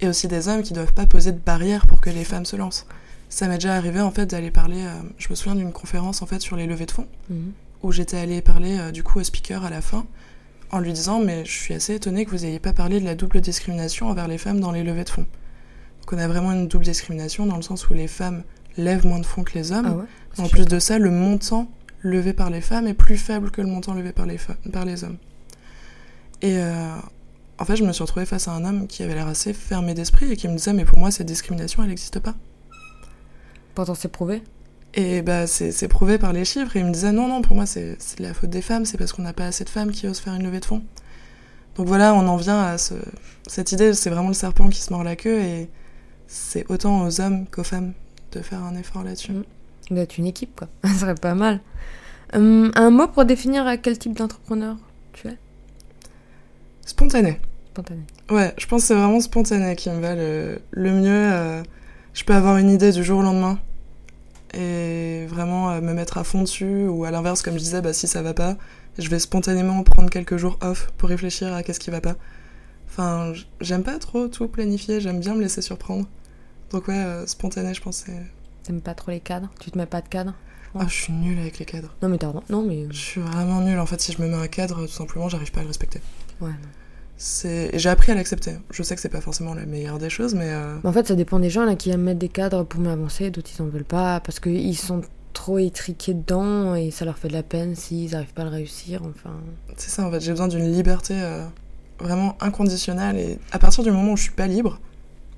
et aussi des hommes qui doivent pas poser de barrières pour que les femmes se lancent. Ça m'est déjà arrivé, en fait, d'aller parler. euh, je me souviens d'une conférence, en fait, sur les levées de fonds, Mhm. où j'étais allée parler, euh, du coup, au speaker à la fin, en lui disant Mais je suis assez étonnée que vous n'ayez pas parlé de la double discrimination envers les femmes dans les levées de fonds. Donc, on a vraiment une double discrimination dans le sens où les femmes lèvent moins de fonds que les hommes. Ah ouais En plus de ça, le montant levé par les femmes est plus faible que le montant levé par les, par les hommes. Et euh, en fait, je me suis retrouvée face à un homme qui avait l'air assez fermé d'esprit et qui me disait Mais pour moi, cette discrimination, elle n'existe pas. Pourtant, c'est prouvé. Et bah, c'est c'est prouvé par les chiffres. Et il me disait Non, non, pour moi, c'est la faute des femmes, c'est parce qu'on n'a pas assez de femmes qui osent faire une levée de fonds. Donc voilà, on en vient à ce- cette idée c'est vraiment le serpent qui se mord la queue et c'est autant aux hommes qu'aux femmes de faire un effort là-dessus. Mm. D'être une équipe, quoi. Ça serait pas mal. Hum, un mot pour définir à quel type d'entrepreneur tu es? Spontané. Spontané. Ouais, je pense que c'est vraiment spontané qui me va le, le mieux. euh, je peux avoir une idée du jour au lendemain et vraiment euh, me mettre à fond dessus. Ou à l'inverse, comme je disais, bah, si ça va pas, je vais spontanément prendre quelques jours off pour réfléchir à qu'est-ce qui va pas. Enfin, j'aime pas trop tout planifier, j'aime bien me laisser surprendre. Donc ouais, euh, spontané, je pense. c'est- T'aimes pas trop les cadres? Tu te mets pas de cadre Ah, je suis nulle avec les cadres. Non, mais t'as Non, mais. Je suis vraiment nulle. En fait, si je me mets un cadre, tout simplement, j'arrive pas à le respecter. Ouais. non. J'ai appris à l'accepter. Je sais que c'est pas forcément la meilleure des choses, mais... euh, Mais en fait, ça dépend des gens là qui aiment mettre des cadres pour mieux avancer, d'autres ils en veulent pas parce qu'ils sont trop étriqués dedans et ça leur fait de la peine s'ils n'arrivent pas à le réussir. Enfin, C'est ça, en fait, j'ai besoin d'une liberté euh, vraiment inconditionnelle. Et à partir du moment où je suis pas libre,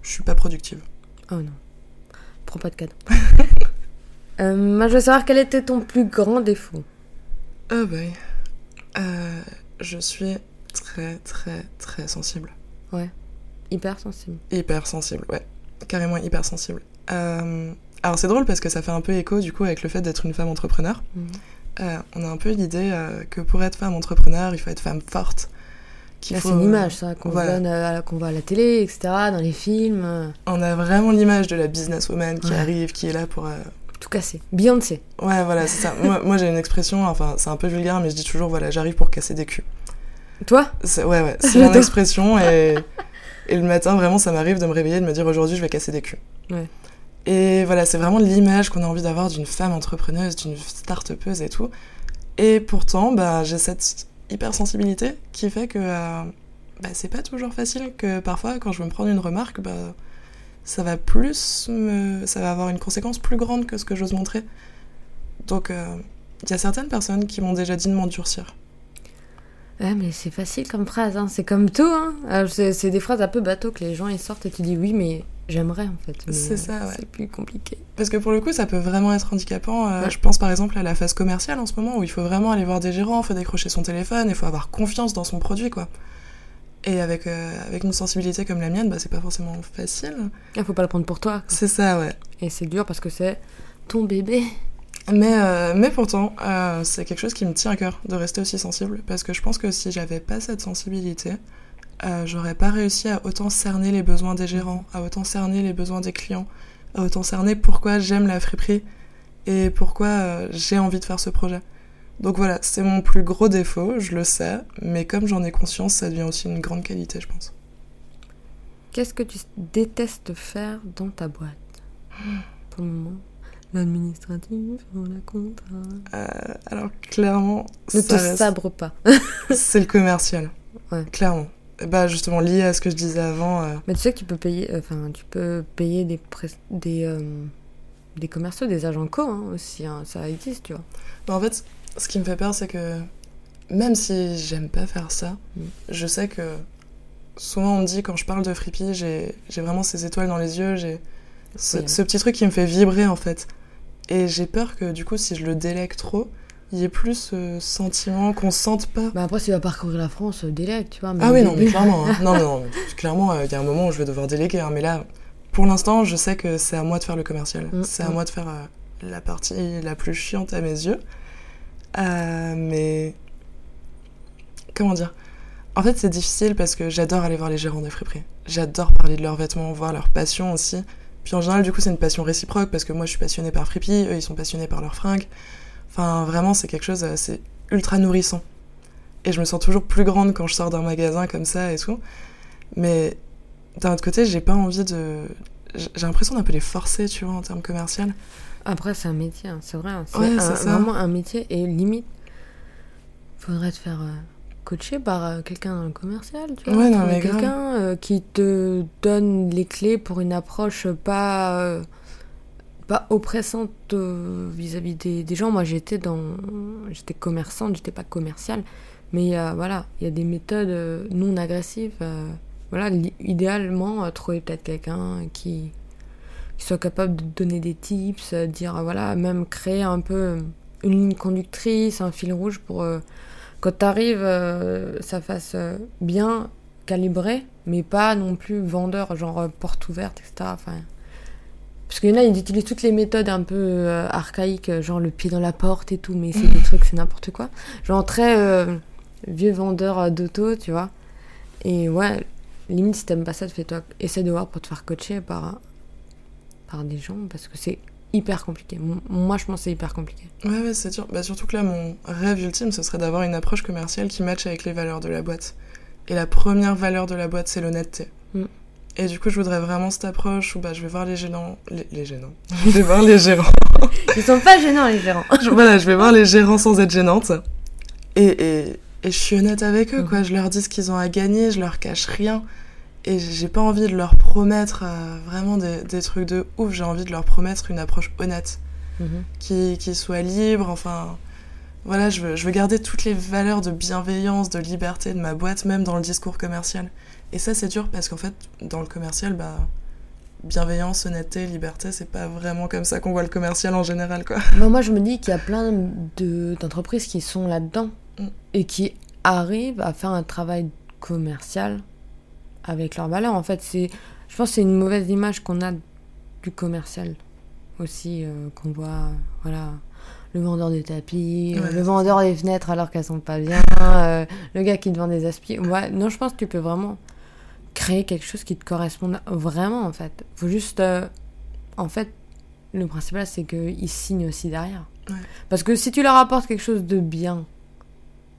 je suis pas productive. Oh non, prends pas de cadre. Euh, moi, je veux savoir quel était ton plus grand défaut. Oh boy. Euh, je suis très, très, très sensible. Hyper sensible. Hyper sensible, ouais. Carrément hyper sensible. Euh, alors c'est drôle parce que ça fait un peu écho du coup avec le fait d'être une femme entrepreneur. Mhm. Euh, on a un peu l'idée euh, que pour être femme entrepreneur, il faut être femme forte. Qu'il Là, faut- c'est une image, ça, qu'on voilà. donne à- qu'on voit à la télé, etc., dans les films. euh, On a vraiment l'image de la businesswoman qui Ouais. arrive, qui est là pour... euh, tout cassé. Beyoncé. Ouais, voilà, c'est ça. moi, moi, j'ai une expression, enfin, c'est un peu vulgaire, mais je dis toujours, voilà, j'arrive pour casser des culs. Toi C'est- Ouais, ouais, c'est mon expression, et, et le matin, vraiment, ça m'arrive de me réveiller de me dire, aujourd'hui, je vais casser des culs. Ouais. Et voilà, c'est vraiment l'image qu'on a envie d'avoir d'une femme entrepreneuse, d'une start-upeuse et tout. Et pourtant, bah, j'ai cette hypersensibilité qui fait que euh, bah, c'est pas toujours facile, que parfois, quand je veux me prendre une remarque, bah, ça va plus me... ça va avoir une conséquence plus grande que ce que j'ose montrer. Donc, euh, il y a certaines personnes qui m'ont déjà dit de m'endurcir. Ouais, mais c'est facile comme phrase, hein. c'est comme tout. Hein. C'est des phrases un peu bateau que les gens ils sortent et tu dis oui, mais j'aimerais en fait. C'est ça, ouais. C'est plus compliqué. Parce que pour le coup, ça peut vraiment être handicapant. Euh, Ouais. Je pense par exemple à la phase commerciale en ce moment où il faut vraiment aller voir des gérants, il faut décrocher son téléphone, il faut avoir confiance dans son produit, quoi. Et avec, euh, avec une sensibilité comme la mienne, bah, c'est pas forcément facile. Il faut pas le prendre pour toi. C'est ça, ouais. Et c'est dur parce que c'est ton bébé. Mais, euh, mais pourtant, euh, c'est quelque chose qui me tient à cœur de rester aussi sensible. Parce que je pense que si j'avais pas cette sensibilité, euh, j'aurais pas réussi à autant cerner les besoins des gérants, à autant cerner les besoins des clients, à autant cerner pourquoi j'aime la friperie et pourquoi j'ai envie de faire ce projet. Donc voilà, c'est mon plus gros défaut, je le sais, mais comme j'en ai conscience, ça devient aussi une grande qualité, je pense. Qu'est-ce que tu détestes faire dans ta boîte? Pour le moment, l'administratif, la compta. Euh, alors clairement, Ne ça te reste- sabre pas. c'est le commercial. Ouais. Clairement. Bah justement, lié à ce que je disais avant, euh, Mais tu sais que tu peux payer, enfin, tu peux payer des pres- des euh, des commerciaux, des agents co hein, aussi. hein, ça existe, tu vois. Mais en fait, ce qui me fait peur, c'est que même si j'aime pas faire ça, Mm. je sais que souvent on me dit quand je parle de Frippy, j'ai vraiment ces étoiles dans les yeux, j'ai ce, ce petit truc qui me fait vibrer en fait. Et j'ai peur que du coup, si je le délègue trop, il y ait plus ce sentiment qu'on sente pas. Bah après, si tu vas parcourir la France, euh, délègue, tu vois. mais Ah oui, non, mais clairement. hein. Non, mais non, mais clairement, euh, il y a un moment où je vais devoir déléguer. hein, mais là, pour l'instant, je sais que c'est à moi de faire le commercial. Mm, c'est à mm. moi de faire euh, la partie la plus chiante à mes yeux. Euh, mais. Comment dire? En fait, c'est difficile parce que j'adore aller voir les gérants des friperies. J'adore parler de leurs vêtements, voir leur passion aussi. Puis en général, du coup, c'est une passion réciproque parce que moi, je suis passionnée par Frippy, eux, ils sont passionnés par leurs fringues. Enfin, vraiment, c'est quelque chose, c'est ultra nourrissant. Et je me sens toujours plus grande quand je sors d'un magasin comme ça et tout. Mais d'un autre côté, j'ai pas envie de. J'ai l'impression d'un peu les forcer, tu vois, en termes commerciaux. Après, c'est un métier, hein, c'est vrai. hein, C'est Ouais, vraiment un métier et limite, faudrait te faire euh, coacher par euh, quelqu'un dans le commercial, tu vois. Ouais, non, mais quelqu'un euh, qui te donne les clés pour une approche pas, euh, pas oppressante euh, vis-à-vis des, des gens. Moi, j'étais dans, j'étais commerçante, j'étais pas commerciale, mais voilà, il y a des méthodes non agressives. voilà, idéalement, trouver peut-être quelqu'un qui qui soit capable de donner des tips, dire voilà, même créer un peu une ligne conductrice, un fil rouge pour quand t'arrives, euh, ça fasse euh, bien calibré, mais pas non plus vendeur, genre euh, porte ouverte, etc. Enfin, parce qu'il y en a, ils utilisent toutes les méthodes un peu euh, archaïques, genre le pied dans la porte et tout, mais c'est des trucs, c'est n'importe quoi. Genre très euh, vieux vendeur d'auto, tu vois. Et ouais, limite, si t'aimes pas ça, fais-toi, essaie de voir pour te faire coacher par, par des gens, parce que c'est hyper compliqué. Moi, je pense c'est hyper compliqué. Ouais, ouais, c'est sûr. Bah, surtout que là, mon rêve ultime, ce serait d'avoir une approche commerciale qui matche avec les valeurs de la boîte. Et la première valeur de la boîte, c'est l'honnêteté. Mm. Et du coup, je voudrais vraiment cette approche où bah, je vais voir les gérants. Les, les gênants. Je vais voir les gérants. Ils sont pas gênants, les gérants. Je- voilà, je vais voir les gérants sans être gênante. Et, et, et je suis honnête avec eux, Mhm. quoi. Je leur dis ce qu'ils ont à gagner, je leur cache rien. Et j'ai pas envie de leur promettre euh, vraiment des, des trucs de ouf. J'ai envie de leur promettre une approche honnête Mhm. qui, qui soit libre. Enfin, voilà, je veux, je veux garder toutes les valeurs de bienveillance, de liberté de ma boîte, même dans le discours commercial. Et ça, c'est dur parce qu'en fait, dans le commercial, bah, bienveillance, honnêteté, liberté, c'est pas vraiment comme ça qu'on voit le commercial en général, quoi. Bah, moi, je me dis qu'il y a plein de- d'entreprises qui sont là-dedans Mm. et qui arrivent à faire un travail commercial avec leurs valeurs. En fait, c'est, je pense que c'est une mauvaise image qu'on a du commercial aussi, euh, qu'on voit, voilà, le vendeur de tapis, euh, le vendeur des fenêtres alors qu'elles sont pas bien, euh, le gars qui te vend des aspi. Ouais, non, je pense que tu peux vraiment créer quelque chose qui te corresponde vraiment, en fait. Faut juste, en fait, le principal, c'est qu'ils signent aussi derrière. Ouais. Parce que si tu leur apportes quelque chose de bien,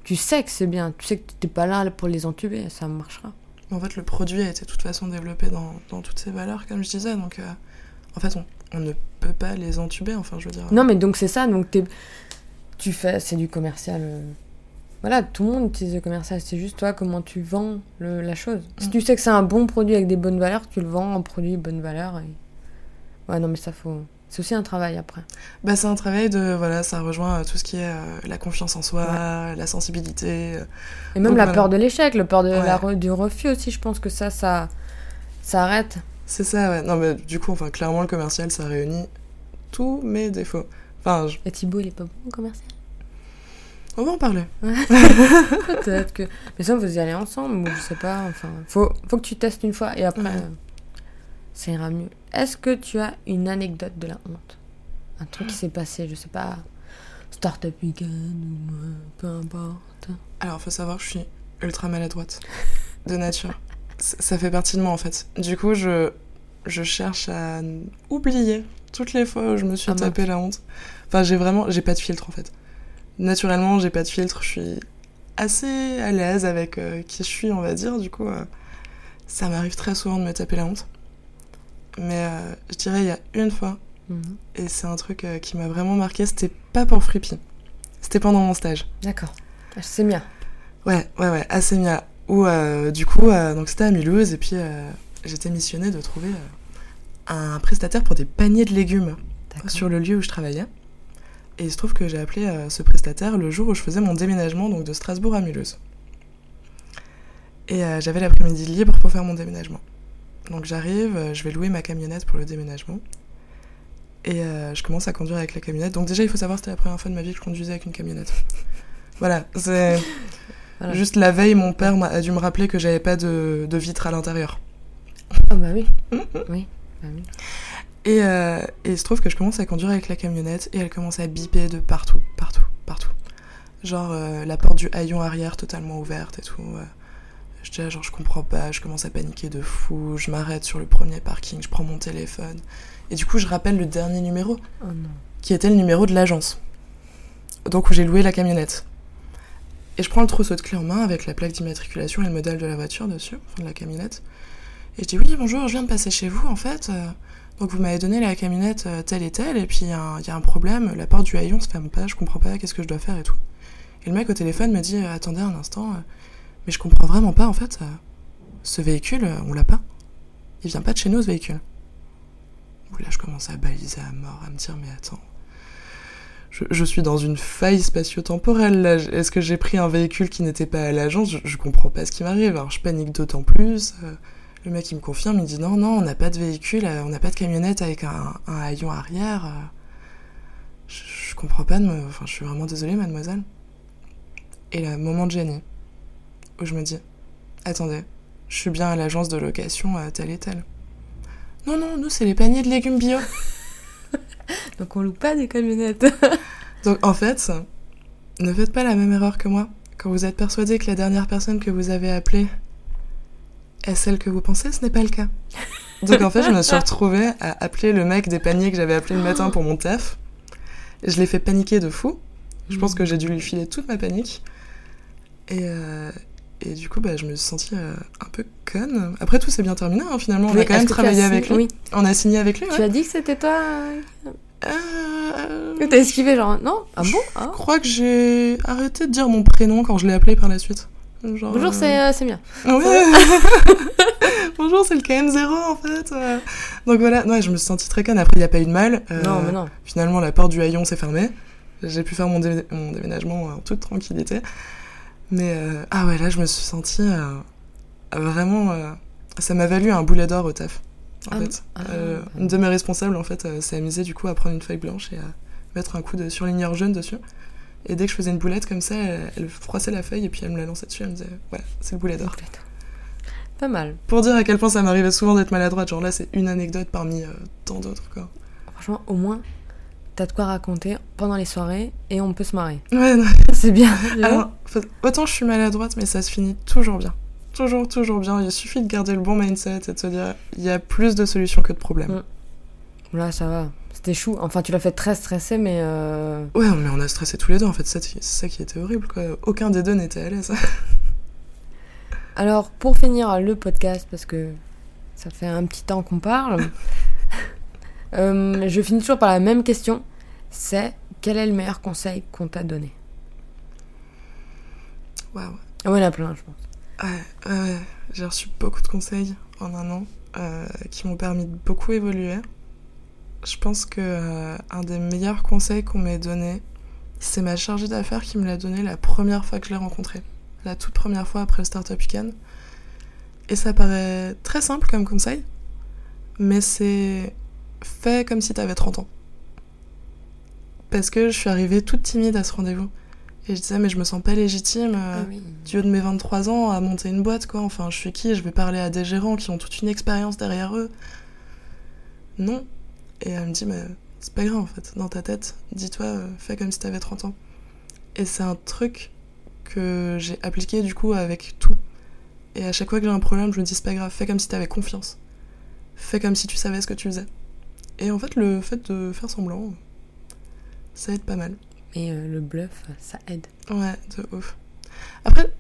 tu sais que c'est bien, tu sais que t'es pas là pour les entuber, ça marchera. En fait, le produit a été de toute façon développé dans, dans toutes ses valeurs, comme je disais. Donc, euh, en fait, on, on ne peut pas les entuber, enfin, je veux dire. Non, mais donc c'est ça, donc tu fais, c'est du commercial. euh, Voilà, tout le monde utilise le commercial, c'est juste toi comment tu vends le- la chose. Si Mm. tu sais que c'est un bon produit avec des bonnes valeurs, tu le vends en produit bonne valeur. Et... Ouais, non, mais ça faut. C'est aussi un travail après. Bah, c'est un travail de. Voilà, ça rejoint euh, tout ce qui est euh, la confiance en soi, la sensibilité. euh, Et même Donc, la voilà. peur de l'échec, le peur de Ouais. la du refus aussi, je pense que ça, ça, ça arrête. C'est ça, ouais. Non, mais du coup, enfin, clairement, le commercial, ça réunit tous mes défauts. Enfin, je- Et Thibaut, il est pas bon au commercial? On va en parler. Peut-être que. Mais ça, vous y allez ensemble, ou je sais pas. Enfin, faut, faut que tu testes une fois et après, ça ira mieux. Est-ce que tu as une anecdote de la honte? Un truc qui s'est passé, je sais pas, Startup Weekend ou euh, peu importe. Alors, faut savoir je suis ultra maladroite de nature. Ça fait partie de moi en fait. Du coup, je, je cherche à oublier toutes les fois où je me suis Ah, tapé la honte. Enfin, j'ai vraiment, j'ai pas de filtre en fait. Naturellement, j'ai pas de filtre. Je suis assez à l'aise avec euh, qui je suis, on va dire. Du coup, euh, ça m'arrive très souvent de me taper la honte. Mais euh, je dirais il y a une fois, Mhm. et c'est un truc euh, qui m'a vraiment marqué. C'était pas pour Frippy. C'était pendant mon stage. D'accord. C'est bien. Ouais, ouais, ouais, assez bien. Où, euh, du coup, donc c'était à Mulhouse, et puis j'étais missionnée de trouver un prestataire pour des paniers de légumes sur le lieu où je travaillais. Et il se trouve que j'ai appelé euh, ce prestataire le jour où je faisais mon déménagement, donc de Strasbourg à Mulhouse. Et euh, j'avais l'après-midi libre pour faire mon déménagement. Donc j'arrive, euh, je vais louer ma camionnette pour le déménagement. Et euh, je commence à conduire avec la camionnette. Donc déjà, il faut savoir, c'était la première fois de ma vie que je conduisais avec une camionnette. voilà, c'est... Voilà. Juste la veille, mon père a dû me rappeler que j'avais pas de, de vitre à l'intérieur. Ah bah oui. oui. Bah oui. Et, euh, et il se trouve que je commence à conduire avec la camionnette et elle commence à biper de partout, partout, partout. Genre euh, la porte du haillon arrière totalement ouverte et tout. euh. Je dis, ah, genre, je comprends pas, je commence à paniquer de fou, je m'arrête sur le premier parking, je prends mon téléphone. Et du coup, je rappelle le dernier numéro, Oh non. qui était le numéro de l'agence. Donc, où j'ai loué la camionnette. Et je prends le trousseau de clés en main avec la plaque d'immatriculation et le modèle de la voiture dessus, enfin de la camionnette. Et je dis, oui, bonjour, je viens de passer chez vous, en fait. euh, donc, vous m'avez donné la camionnette euh, telle et telle, et puis il y, a un- il y a un problème, la porte du haillon se ferme pas, je comprends pas, qu'est-ce que je dois faire et tout. Et le mec au téléphone me dit, euh, attendez un instant, euh, mais je comprends vraiment pas, en fait, euh, ce véhicule, euh, on l'a pas. Il vient pas de chez nous, ce véhicule. Là, je commence à baliser à mort, à me dire, mais attends. Je, suis dans une faille spatio-temporelle, là. Est-ce que j'ai pris un véhicule qui n'était pas à l'agence? Je, comprends pas ce qui m'arrive. Alors, je panique d'autant plus. euh, le mec, il me confirme, il dit, non, non, on n'a pas de véhicule, on n'a pas de camionnette avec un, haillon arrière. Je, comprends pas. Enfin, je suis vraiment désolée, mademoiselle. Et là, moment de génie, où je me dis, attendez, je suis bien à l'agence de location euh, telle et telle. Non, non, nous, c'est les paniers de légumes bio. Donc on loue pas des camionnettes. Donc en fait, ne faites pas la même erreur que moi. Quand vous êtes persuadé que la dernière personne que vous avez appelée est celle que vous pensez, ce n'est pas le cas. Donc en fait, je me suis retrouvée à appeler le mec des paniers que j'avais appelé le matin pour mon taf. Je l'ai fait paniquer de fou. Je pense que j'ai dû lui filer toute ma panique. Et, euh, et du coup, bah, je me suis sentie euh, un peu conne. Après, tout s'est bien terminé, hein, finalement. On Oui, a quand même travaillé avec lui. Oui. On a signé avec lui, Tu ouais. as dit que c'était toi euh, Euh, t'as esquivé, genre non Ah bon Je Ah. crois que j'ai arrêté de dire mon prénom quand je l'ai appelé par la suite. Genre, Bonjour, euh, c'est euh, bien. Ouais. Bonjour, c'est le KM0 en fait. euh. Donc voilà, ouais, je me suis sentie très conne. Après, il n'y a pas eu de mal. Euh, Non, mais non. Finalement, la porte du haillon s'est fermée. J'ai pu faire mon, dé- mon déménagement en toute tranquillité. Mais euh, ah ouais, là, je me suis sentie euh, vraiment. euh, ça m'a valu un boulet d'or au taf. En Ah, fait, ah. Euh, une de mes responsables en fait s'est amusée du coup à prendre une feuille blanche et à mettre un coup de surligneur jaune dessus. Et dès que je faisais une boulette comme ça, elle, elle froissait la feuille et puis elle me la lançait dessus. Elle me disait voilà, c'est le boulet d'or. Pas mal. Pour dire à quel point ça m'arrivait souvent d'être maladroite, genre là c'est une anecdote parmi tant d'autres quoi. Franchement, au moins, t'as de quoi raconter pendant les soirées et on peut se marrer. Ouais. C'est bien. Alors, autant je suis maladroite, mais ça se finit toujours bien. Toujours, toujours bien. Il suffit de garder le bon mindset et de se dire il y a plus de solutions que de problèmes. Mm. Là, ça va. C'était chou. Enfin, tu l'as fait très stressé, mais euh, Ouais, mais on a stressé tous les deux en fait, c'est c'est ça qui était horrible quoi. Aucun des deux n'était à l'aise. Alors, pour finir le podcast, parce que ça fait un petit temps qu'on parle, euh, je finis toujours par la même question. C'est quel est le meilleur conseil qu'on t'a donné? Waouh. Ah ouais, il y en a plein, je pense. Ouais, ouais, j'ai reçu beaucoup de conseils en un an euh, qui m'ont permis de beaucoup évoluer. Je pense que euh, un des meilleurs conseils qu'on m'ait donné, c'est ma chargée d'affaires qui me l'a donné la première fois que je l'ai rencontrée. La toute première fois après le Startup Weekend. Et ça paraît très simple comme conseil, mais c'est fait comme si t'avais 30 ans. Parce que je suis arrivée toute timide à ce rendez-vous. Et je disais, mais je me sens pas légitime. euh, oui. du haut de mes 23 ans à monter une boîte, quoi. Enfin, je suis qui? Je vais parler à des gérants qui ont toute une expérience derrière eux. Non. Et elle me dit, mais c'est pas grave en fait, dans ta tête, dis-toi, euh, fais comme si t'avais 30 ans. Et c'est un truc que j'ai appliqué du coup avec tout. Et à chaque fois que j'ai un problème, je me dis, c'est pas grave, fais comme si t'avais confiance. Fais comme si tu savais ce que tu faisais. Et en fait, le fait de faire semblant, ça aide pas mal. Mais euh, le bluff, ça aide. Ouais, de ouf. Après,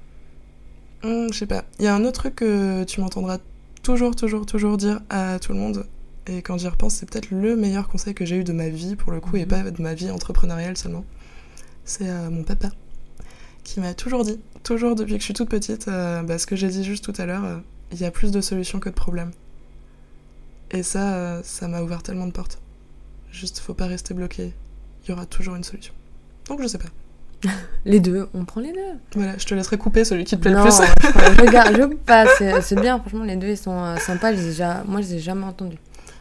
hum, je sais pas, il y a un autre truc que tu m'entendras toujours, toujours, toujours dire à tout le monde. Et quand j'y repense, c'est peut-être le meilleur conseil que j'ai eu de ma vie, pour le coup, et Mhm. pas de ma vie entrepreneuriale seulement. C'est euh, mon papa qui m'a toujours dit, toujours depuis que je suis toute petite, euh, bah, ce que j'ai dit juste tout à l'heure, il y a plus de solutions que de problèmes. Et ça, euh, ça m'a ouvert tellement de portes. Juste, faut pas rester bloqué. Il y aura toujours une solution. Donc je sais pas. Les deux, on prend les deux. Voilà, je te laisserai couper celui qui te plaît non, le plus. regarde, je passe. C'est c'est bien, franchement, les deux, ils sont euh, sympas. Je les ai ja- Moi, je les ai jamais entendus.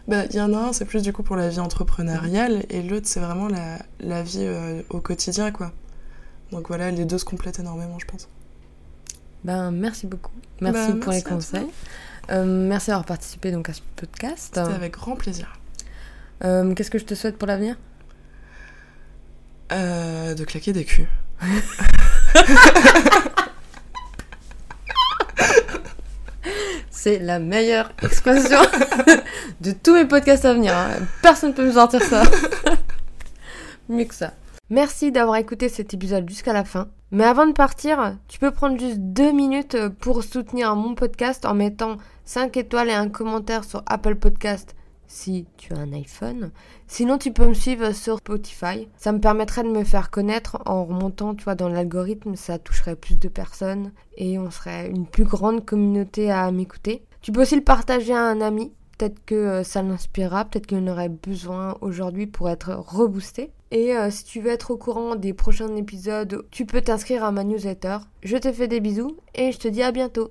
Bah, il y en a un, c'est plus du coup pour la vie entrepreneuriale, et l'autre, c'est vraiment la, la vie euh, au quotidien, quoi. Donc voilà, les deux se complètent énormément, je pense. Ben, merci beaucoup. Merci Bah, pour les merci à toi. conseils. Euh, merci d'avoir participé donc à ce podcast. C'était avec grand plaisir. Euh, Qu'est-ce que je te souhaite pour l'avenir? Euh, de claquer des culs. C'est la meilleure expression de tous mes podcasts à venir. hein. Personne ne peut me sortir ça. Mieux que ça. Merci d'avoir écouté cet épisode jusqu'à la fin. Mais avant de partir, tu peux prendre juste deux minutes pour soutenir mon podcast en mettant 5 étoiles et un commentaire sur Apple Podcast si tu as un iPhone. Sinon, tu peux me suivre sur Spotify. Ça me permettrait de me faire connaître en remontant, tu dans l'algorithme. Ça toucherait plus de personnes et on serait une plus grande communauté à m'écouter. Tu peux aussi le partager à un ami. Peut-être que euh, ça l'inspirera, peut-être qu'il en aurait besoin aujourd'hui pour être reboosté. Et euh, si tu veux être au courant des prochains épisodes, tu peux t'inscrire à ma newsletter. Je te fais des bisous et je te dis à bientôt.